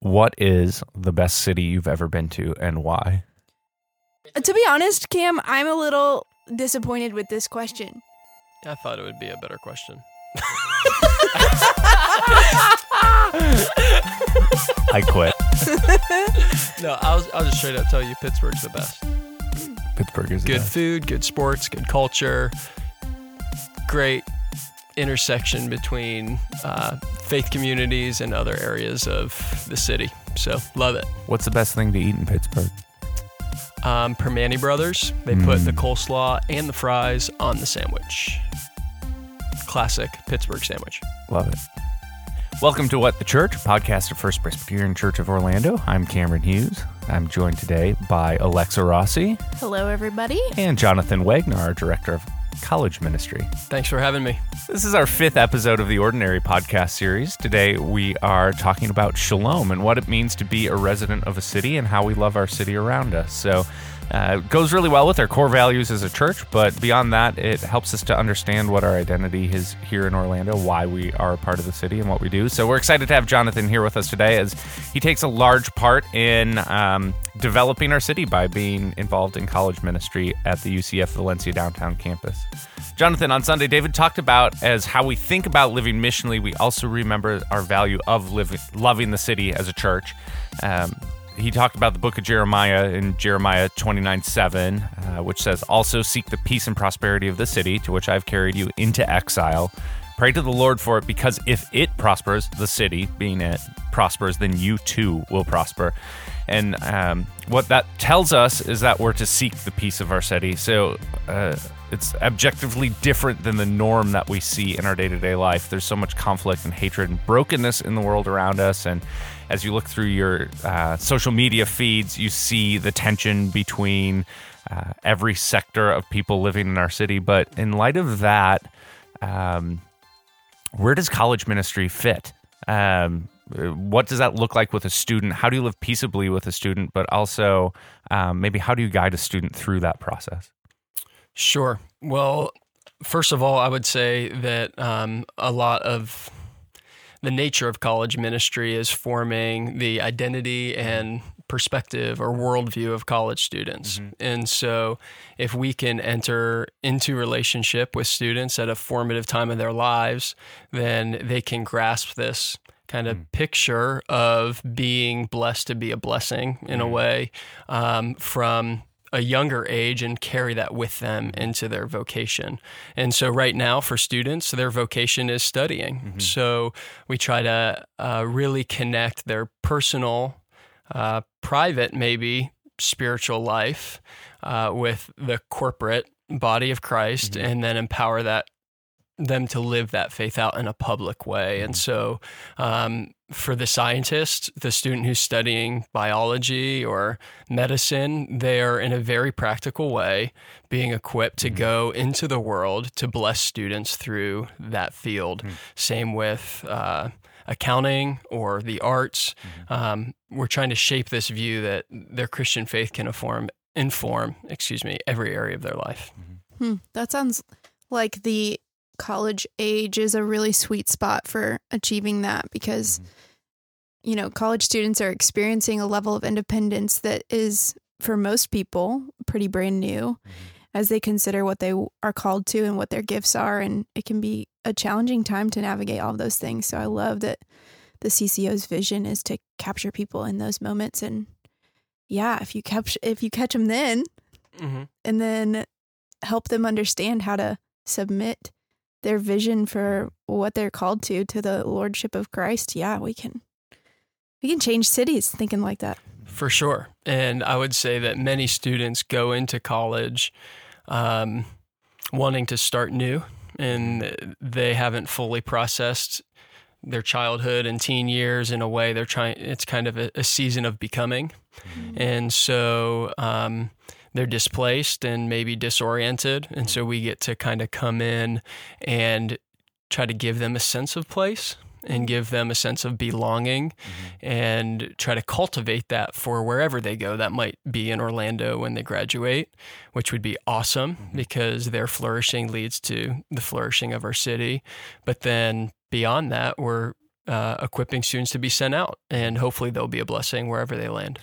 what is the best city you've ever been to and why? Uh, To be honest, Cam, I'm a little disappointed with this question. I thought it would be a better question. I quit. No, I'll, I'll just straight up tell you Pittsburgh's the best. Pittsburgh is the Good best. food, good sports, good culture, great intersection between uh, faith communities and other areas of the city. So, love it. What's the best thing to eat in Pittsburgh? Um, Primanti Brothers, they put Mm. the coleslaw and the fries on the sandwich. Classic Pittsburgh sandwich. Love it. Welcome to What the Church, podcast of First Presbyterian Church of Orlando. I'm Cameron Hughes. I'm joined today by Alexa Rossi Hello, everybody. and Jonathan Wagner, our director of college ministry. Thanks for having me. This is our fifth episode of the Ordinary podcast series. Today we are talking about shalom and what it means to be a resident of a city and how we love our city around us. So uh, goes really well with our core values as a church, but beyond that, it helps us to understand what our identity is here in Orlando, why we are a part of the city, and what we do. So we're excited to have Jonathan here with us today as he takes a large part in um, developing our city by being involved in college ministry at the UCF Valencia downtown campus. Jonathan, on Sunday, David talked about as how we think about living missionally, we also remember our value of living, loving the city as a church. Um, he talked about the book of Jeremiah in Jeremiah 29 7, uh, which says, Also seek the peace and prosperity of the city to which I've carried you into exile. Pray to the Lord for it, because if it prospers, the city, being it, prospers, then you too will prosper. And um, what that tells us is that we're to seek the peace of our city. So uh, it's objectively different than the norm that we see in our day to day life. There's so much conflict and hatred and brokenness in the world around us. And as you look through your uh, social media feeds, you see the tension between uh, every sector of people living in our city. But in light of that, um, where does college ministry fit? Um, what does that look like with a student? How do you live peaceably with a student? But also, um, maybe how do you guide a student through that process? Sure. Well, first of all, I would say that um, a lot of the nature of college ministry is forming the identity mm-hmm. and perspective or worldview of college students. Mm-hmm. And so, if we can enter into relationship with students at a formative time of their lives, then they can grasp this kind of mm. picture of being blessed to be a blessing in a mm. way um, from a younger age and carry that with them into their vocation. And so, right now, for students, their vocation is studying. So, we try to uh, really connect their personal, uh, private, maybe spiritual life uh, with the corporate body of Christ and then empower that them to live that faith out in a public way. And so, um, for the scientist, the student who's studying biology or medicine, they are in a very practical way being equipped to go into the world to bless students through that field. Same with uh, accounting or the arts. Um, we're trying to shape this view that their Christian faith can inform, inform, excuse me, every area of their life. Hmm, that sounds like the college age is a really sweet spot for achieving that because, you know, college students are experiencing a level of independence that is, for most people, pretty brand new as they consider what they are called to and what their gifts are. And it can be a challenging time to navigate all those things. So I love that the CCO's vision is to capture people in those moments. And yeah, if you catch if you catch them then, Mm-hmm. and then help them understand how to submit their vision for what they're called to to the lordship of Christ, yeah, we can we can change cities thinking like that. For sure. And I would say that many students go into college um, wanting to start new and they haven't fully processed their childhood and teen years in a way they're trying it's kind of a, a season of becoming and so um, they're displaced and maybe disoriented and so we get to kind of come in and try to give them a sense of place and give them a sense of belonging and try to cultivate that for wherever they go. That might be in Orlando when they graduate, which would be awesome because their flourishing leads to the flourishing of our city. But then beyond that, we're uh, equipping students to be sent out. And hopefully they'll be a blessing wherever they land.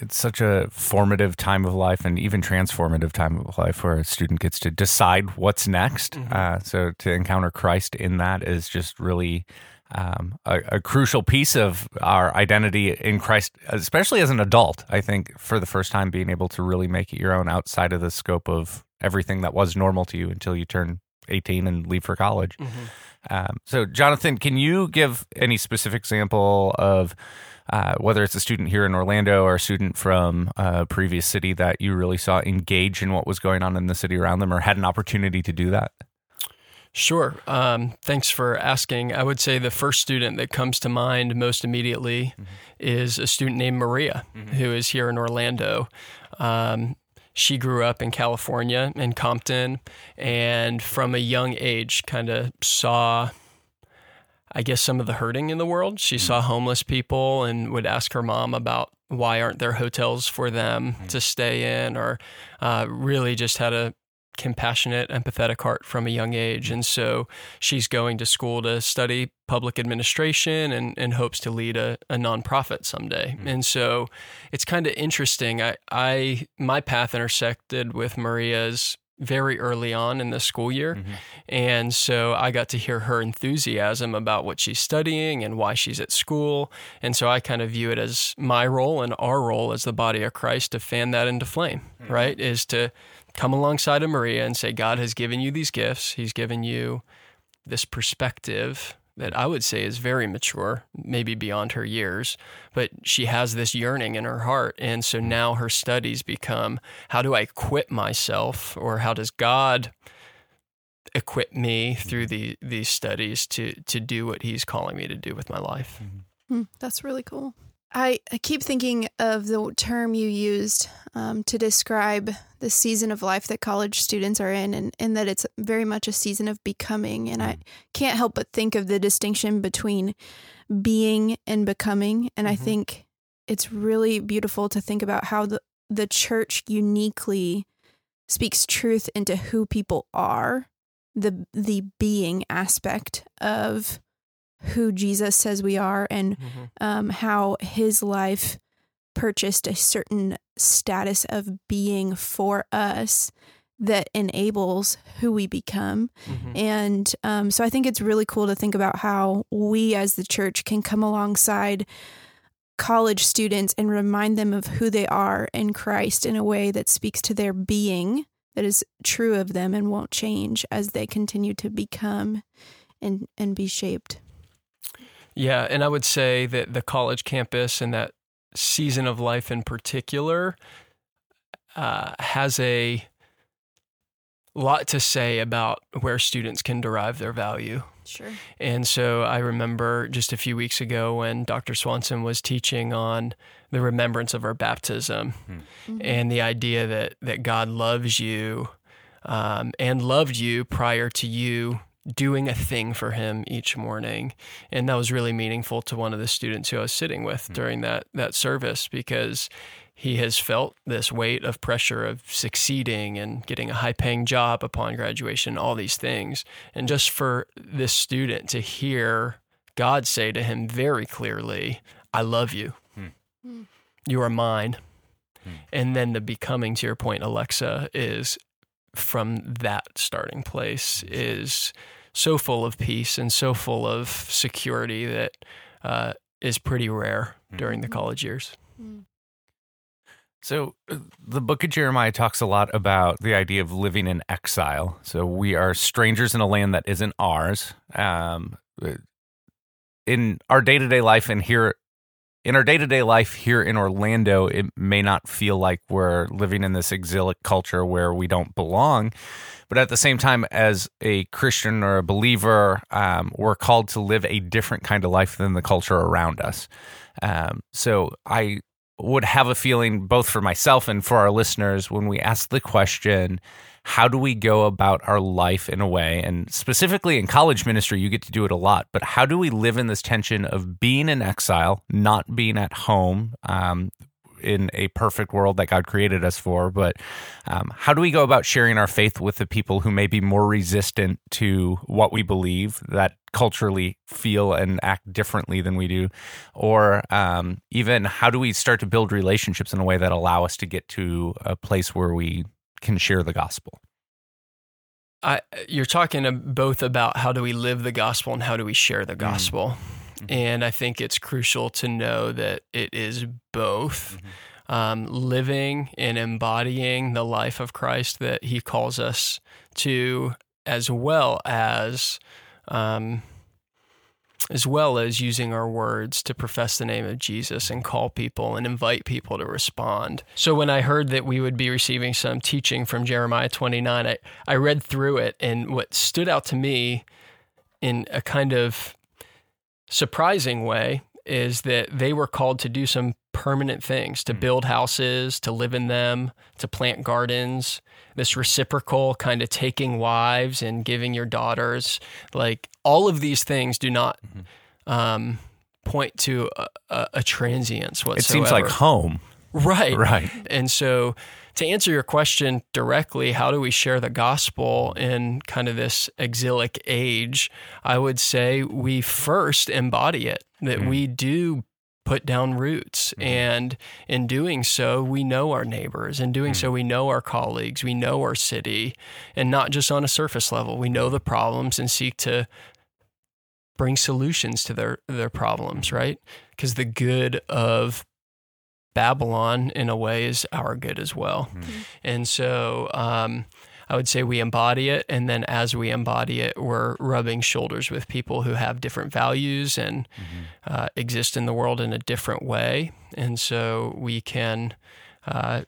It's such a formative time of life and even transformative time of life where a student gets to decide what's next. Mm-hmm. Uh, so to encounter Christ in that is just really um, a, a, crucial piece of our identity in Christ, especially as an adult. I think for the first time, being able to really make it your own outside of the scope of everything that was normal to you until you turn 18 and leave for college. Mm-hmm. Um, so, Jonathan, can you give any specific example of uh, whether it's a student here in Orlando or a student from a previous city that you really saw engage in what was going on in the city around them or had an opportunity to do that? Sure. Um, thanks for asking. I would say the first student that comes to mind most immediately mm-hmm. is a student named Maria, mm-hmm. who is here in Orlando. Um, she grew up in California, in Compton, and from a young age kind of saw, I guess, some of the hurting in the world. She mm-hmm. saw homeless people and would ask her mom about why aren't there hotels for them mm-hmm. to stay in, or uh, really just had a compassionate, empathetic heart from a young age. And so she's going to school to study public administration and, and hopes to lead a, a nonprofit someday. Mm-hmm. And so it's kind of interesting. I, I my path intersected with Maria's very early on in the school year. Mm-hmm. And so I got to hear her enthusiasm about what she's studying and why she's at school. And so I kind of view it as my role and our role as the body of Christ to fan that into flame, mm-hmm. right? Is to come alongside of Maria and say, God has given you these gifts. He's given you this perspective that I would say is very mature, maybe beyond her years, but she has this yearning in her heart. And so mm-hmm. now her studies become how do I equip myself, or how does God equip me through mm-hmm. the, these studies to, to do what He's calling me to do with my life? Mm, that's really cool. I, I keep thinking of the term you used um, to describe the season of life that college students are in, and, and that it's very much a season of becoming. And I mm. can't help but think of the distinction between being and becoming. And mm-hmm. I think it's really beautiful to think about how the, the church uniquely speaks truth into who people are, the the being aspect of who Jesus says we are and mm-hmm. um, how his life purchased a certain status of being for us that enables who we become. Mm-hmm. And um, so I think it's really cool to think about how we as the church can come alongside college students and remind them of who they are in Christ in a way that speaks to their being that is true of them and won't change as they continue to become and and be shaped. Yeah, and I would say that the college campus and that season of life in particular uh, has a lot to say about where students can derive their value. Sure. And so I remember just a few weeks ago when Dr. Swanson was teaching on the remembrance of our baptism hmm. mm-hmm. and the idea that that God loves you um, and loved you prior to you doing a thing for him each morning. And that was really meaningful to one of the students who I was sitting with mm-hmm. during that that service because he has felt this weight of pressure of succeeding and getting a high paying job upon graduation, all these things. And just for this student to hear God say to him very clearly, I love you. Mm. You are mine. Mm. And then the becoming, to your point, Alexa, is from that starting place is so full of peace and so full of security that uh, is pretty rare during the college years. So, uh, the book of Jeremiah talks a lot about the idea of living in exile. So, we are strangers in a land that isn't ours. Um, uh, in our day to day life, and here in our day to day life here in Orlando, it may not feel like we're living in this exilic culture where we don't belong. But at the same time, as a Christian or a believer, um, we're called to live a different kind of life than the culture around us. Um, so I would have a feeling, both for myself and for our listeners, when we ask the question, how do we go about our life in a way and specifically in college ministry you get to do it a lot but how do we live in this tension of being in exile not being at home um, in a perfect world that God created us for. But um, how do we go about sharing our faith with the people who may be more resistant to what we believe, that culturally feel and act differently than we do? Or um, even how do we start to build relationships in a way that allow us to get to a place where we can share the gospel? I, you're talking both about how do we live the gospel and how do we share the mm. gospel. Mm-hmm. And I think it's crucial to know that it is both. Mm-hmm. Um, living and embodying the life of Christ that He calls us to, as well as um, as well as using our words to profess the name of Jesus and call people and invite people to respond. So when I heard that we would be receiving some teaching from Jeremiah 29, I, I read through it, and what stood out to me in a kind of surprising way is that they were called to do some permanent things to hmm. build houses, to live in them, to plant gardens, this reciprocal kind of taking wives and giving your daughters. Like all of these things do not mm-hmm. um, point to a, a, a, transience whatsoever. It seems like home. Right. Right. And so to answer your question directly, how do we share the gospel in kind of this exilic age? I would say we first embody it, that mm. we do put down roots. Mm-hmm. And in doing so, we know our neighbors. In doing mm-hmm. so, we know our colleagues. We know our city, and not just on a surface level. We know the problems and seek to bring solutions to their, their problems, right? Because the good of Babylon, in a way, is our good as well. Mm-hmm. And so, um, I would say we embody it. And then as we embody it, we're rubbing shoulders with people who have different values and mm-hmm. uh, exist in the world in a different way. And so we can uh,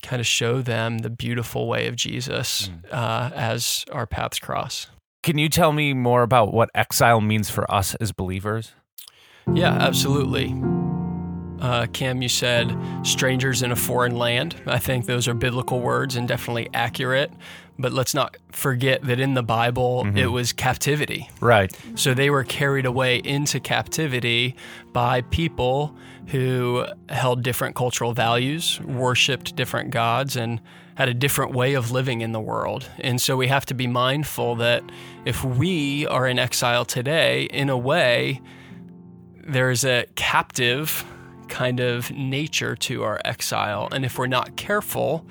kind of show them the beautiful way of Jesus mm. uh, as our paths cross. Can you tell me more about what exile means for us as believers? Yeah, absolutely. Uh, Cam, you said strangers in a foreign land. I think those are biblical words and definitely accurate. But let's not forget that in the Bible, mm-hmm. it was captivity. Right. So they were carried away into captivity by people who held different cultural values, worshiped different gods, and had a different way of living in the world. And so we have to be mindful that if we are in exile today, in a way, there's a captive kind of nature to our exile. And if we're not careful,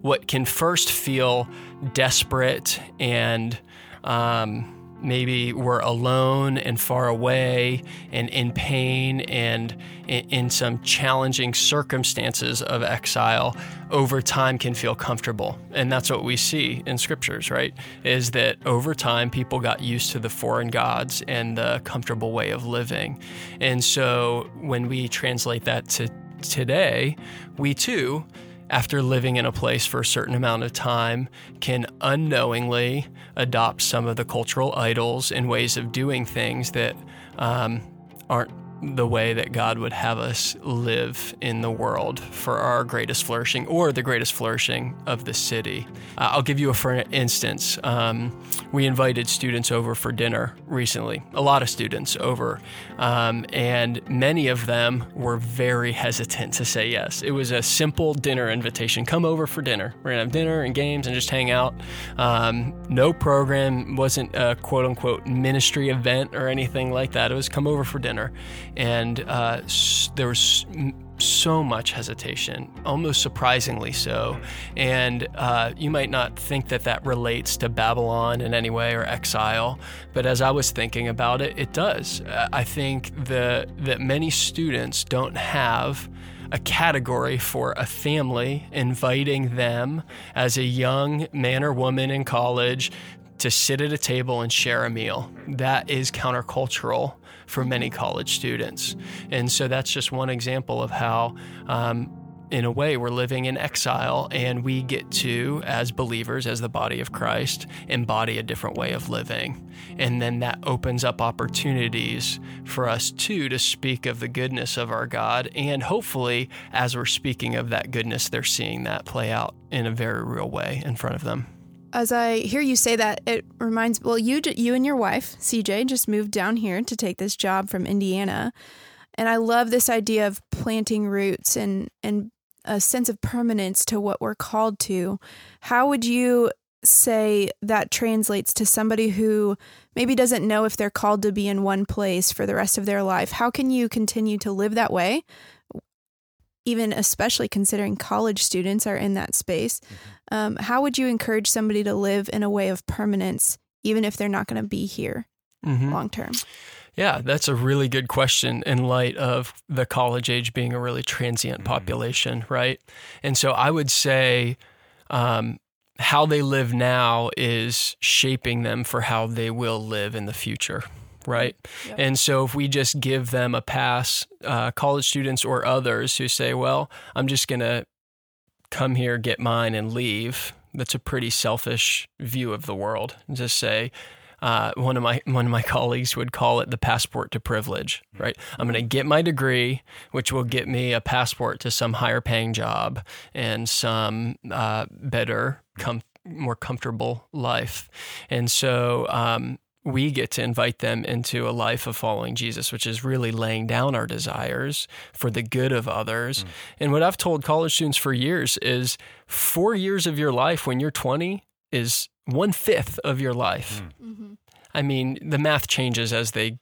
what can first feel desperate and um, maybe we're alone and far away and in pain and in, some challenging circumstances of exile over time can feel comfortable. And that's what we see in scriptures right? Is that over time people got used to the foreign gods and the comfortable way of living. And so when we translate that to today we too after living in a place for a certain amount of time, can unknowingly adopt some of the cultural idols and ways of doing things that um, aren't the way that God would have us live in the world for our greatest flourishing or the greatest flourishing of the city. Uh, I'll give you a for instance. Um, we invited students over for dinner recently, a lot of students over, um, and many of them were very hesitant to say yes. It was a simple dinner invitation come over for dinner. We're going to have dinner and games and just hang out. Um, no program, wasn't a quote unquote ministry event or anything like that. It was come over for dinner and uh, there was so much hesitation, almost surprisingly so. And uh, you might not think that that relates to Babylon in any way or exile, but as I was thinking about it, it does. I think the, that many students don't have a category for a family inviting them as a young man or woman in college to sit at a table and share a meal. That is countercultural for many college students. And so that's just one example of how. Um, in a way, we're living in exile, and we get to, as believers, as the body of Christ, embody a different way of living. And then that opens up opportunities for us, too, to speak of the goodness of our God. And hopefully, as we're speaking of that goodness, they're seeing that play out in a very real way in front of them as I hear you say that, it reminds well, you you and your wife CJ just moved down here to take this job from Indiana, and I love this idea of planting roots and and a sense of permanence to what we're called to. How would you say that translates to somebody who maybe doesn't know if they're called to be in one place for the rest of their life? How can you continue to live that way? Even especially considering college students are in that space, um, how would you encourage somebody to live in a way of permanence, even if they're not going to be here mm-hmm. long term? Yeah, that's a really good question in light of the college age being a really transient mm-hmm. population, right? And so I would say um, how they live now is shaping them for how they will live in the future right? Yep. And so if we just give them a pass, uh, college students or others who say, well, I'm just going to come here, get mine, and leave, that's a pretty selfish view of the world. Just say, uh, one of my one of my colleagues would call it the passport to privilege. Right, I'm going to get my degree, which will get me a passport to some higher paying job and some uh, better, com- more comfortable life. And so um, we get to invite them into a life of following Jesus, which is really laying down our desires for the good of others. Mm. And what I've told college students for years is four years of your life when you're 20 is one fifth of your life. Mm. Mm-hmm. I mean, the math changes as they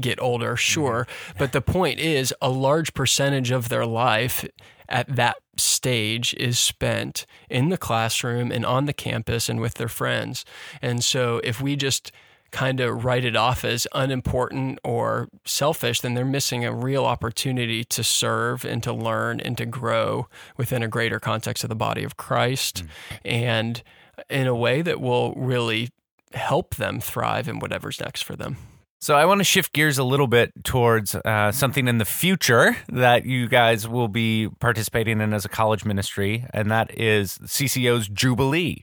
get older, sure. Mm-hmm. But the point is, a large percentage of their life at that stage is spent in the classroom and on the campus and with their friends. And so if we just kind of write it off as unimportant or selfish, then they're missing a real opportunity to serve and to learn and to grow within a greater context of the body of Christ. Mm. And in a way that will really help them thrive in whatever's next for them. So I want to shift gears a little bit towards uh, something in the future that you guys will be participating in as a college ministry, and that is CCO's Jubilee.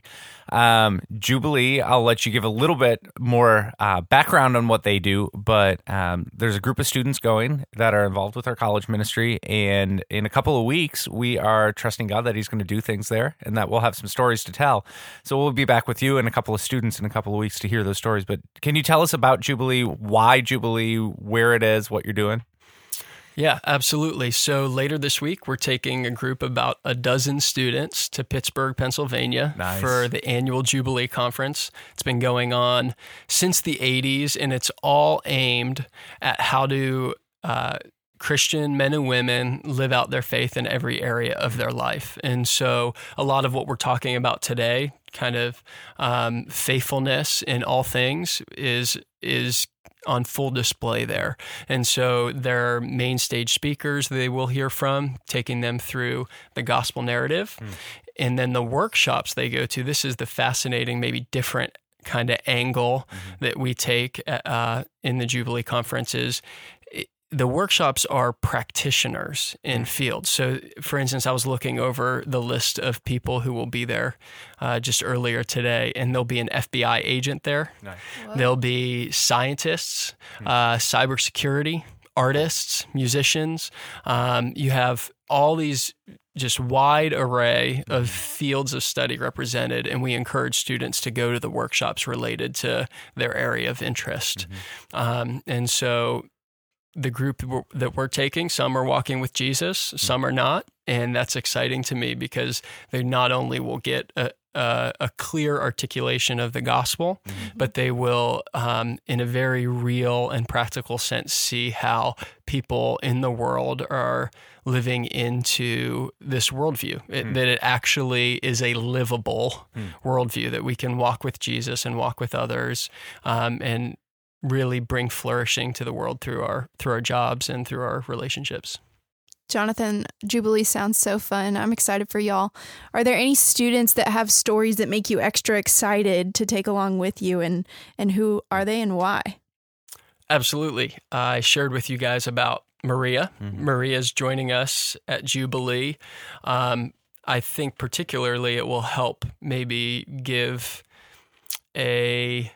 Um, Jubilee, I'll let you give a little bit more uh, background on what they do, but um, there's a group of students going that are involved with our college ministry. And in a couple of weeks, we are trusting God that He's going to do things there and that we'll have some stories to tell. So we'll be back with you and a couple of students in a couple of weeks to hear those stories. But can you tell us about Jubilee, why Jubilee, where it is, what you're doing? Yeah, absolutely. So later this week, we're taking a group about a dozen students to Pittsburgh, Pennsylvania nice. for the annual Jubilee Conference. It's been going on since the 80s, and it's all aimed at how to uh, Christian men and women live out their faith in every area of their life. And so, a lot of what we're talking about today, kind of um, faithfulness in all things, is is on full display there. And so there are main stage speakers they will hear from, taking them through the gospel narrative. Mm. And then the workshops they go to, this is the fascinating, maybe different kind of angle mm-hmm. that we take uh, in the Jubilee conferences the workshops are practitioners in fields. So, for instance, I was looking over the list of people who will be there uh, just earlier today, and there'll be an FBI agent there. Nice. There'll be scientists, hmm. uh, cybersecurity, artists, musicians. Um, you have all these just wide array of fields of study represented, and we encourage students to go to the workshops related to their area of interest. Mm-hmm. Um, and so the group that we're taking, some are walking with Jesus, some are not. And that's exciting to me because they not only will get a, a, a clear articulation of the gospel, mm-hmm. but they will, um, in a very real and practical sense, see how people in the world are living into this worldview, it, mm. that it actually is a livable mm. worldview, that we can walk with Jesus and walk with others um, and really bring flourishing to the world through our through our jobs and through our relationships. Jonathan, Jubilee sounds so fun. I'm excited for y'all. Are there any students that have stories that make you extra excited to take along with you and and who are they and why? Absolutely. I shared with you guys about Maria. Mm-hmm. Maria's joining us at Jubilee. Um, I think particularly it will help maybe give a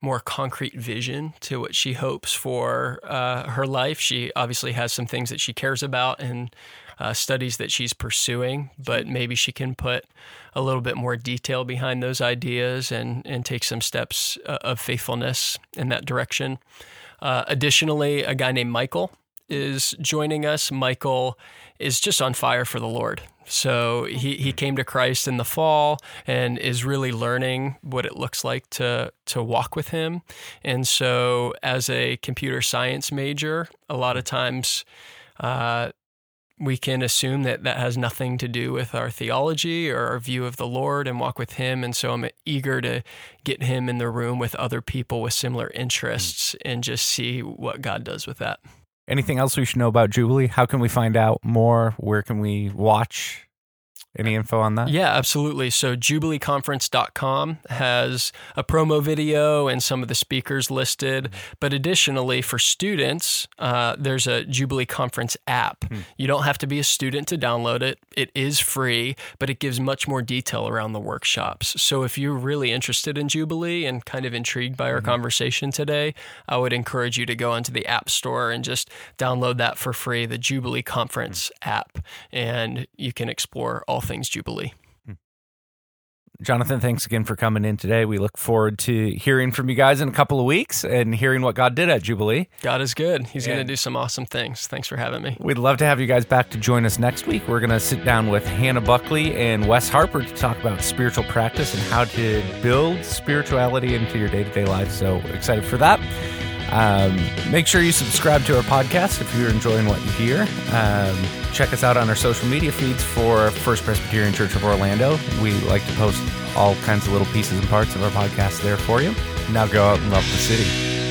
more concrete vision to what she hopes for uh, her life. She obviously has some things that she cares about and uh, studies that she's pursuing, but maybe she can put a little bit more detail behind those ideas and, and take some steps uh, of faithfulness in that direction. Uh, additionally, a guy named Michael is joining us. Michael is just on fire for the Lord. So he, he came to Christ in the fall and is really learning what it looks like to to walk with him. And so as a computer science major, a lot of times uh, we can assume that that has nothing to do with our theology or our view of the Lord and walk with Him. And so I'm eager to get him in the room with other people with similar interests and just see what God does with that. Anything else we should know about Jubilee? How can we find out more? Where can we watch? Any info on that? Yeah, absolutely. So jubileeconference.com has a promo video and some of the speakers listed. But additionally, for students, uh, there's a Jubilee Conference app. Hmm. You don't have to be a student to download it. It is free, but it gives much more detail around the workshops. So if you're really interested in Jubilee and kind of intrigued by our mm-hmm. conversation today, I would encourage you to go into the App Store and just download that for free, the Jubilee Conference hmm. app, and you can explore all things Jubilee. Hmm. Jonathan, thanks again for coming in today. We look forward to hearing from you guys in a couple of weeks and hearing what God did at Jubilee. God is good. He's going to do some awesome things. Thanks for having me. We'd love to have you guys back to join us next week. We're going to sit down with Hannah Buckley and Wes Harper to talk about spiritual practice and how to build spirituality into your day to day life. So excited for that. Um, make sure you subscribe to our podcast if you're enjoying what you hear. Um, check us out on our social media feeds for First Presbyterian Church of Orlando. We like to post all kinds of little pieces and parts of our podcast there for you. Now go out and love the city.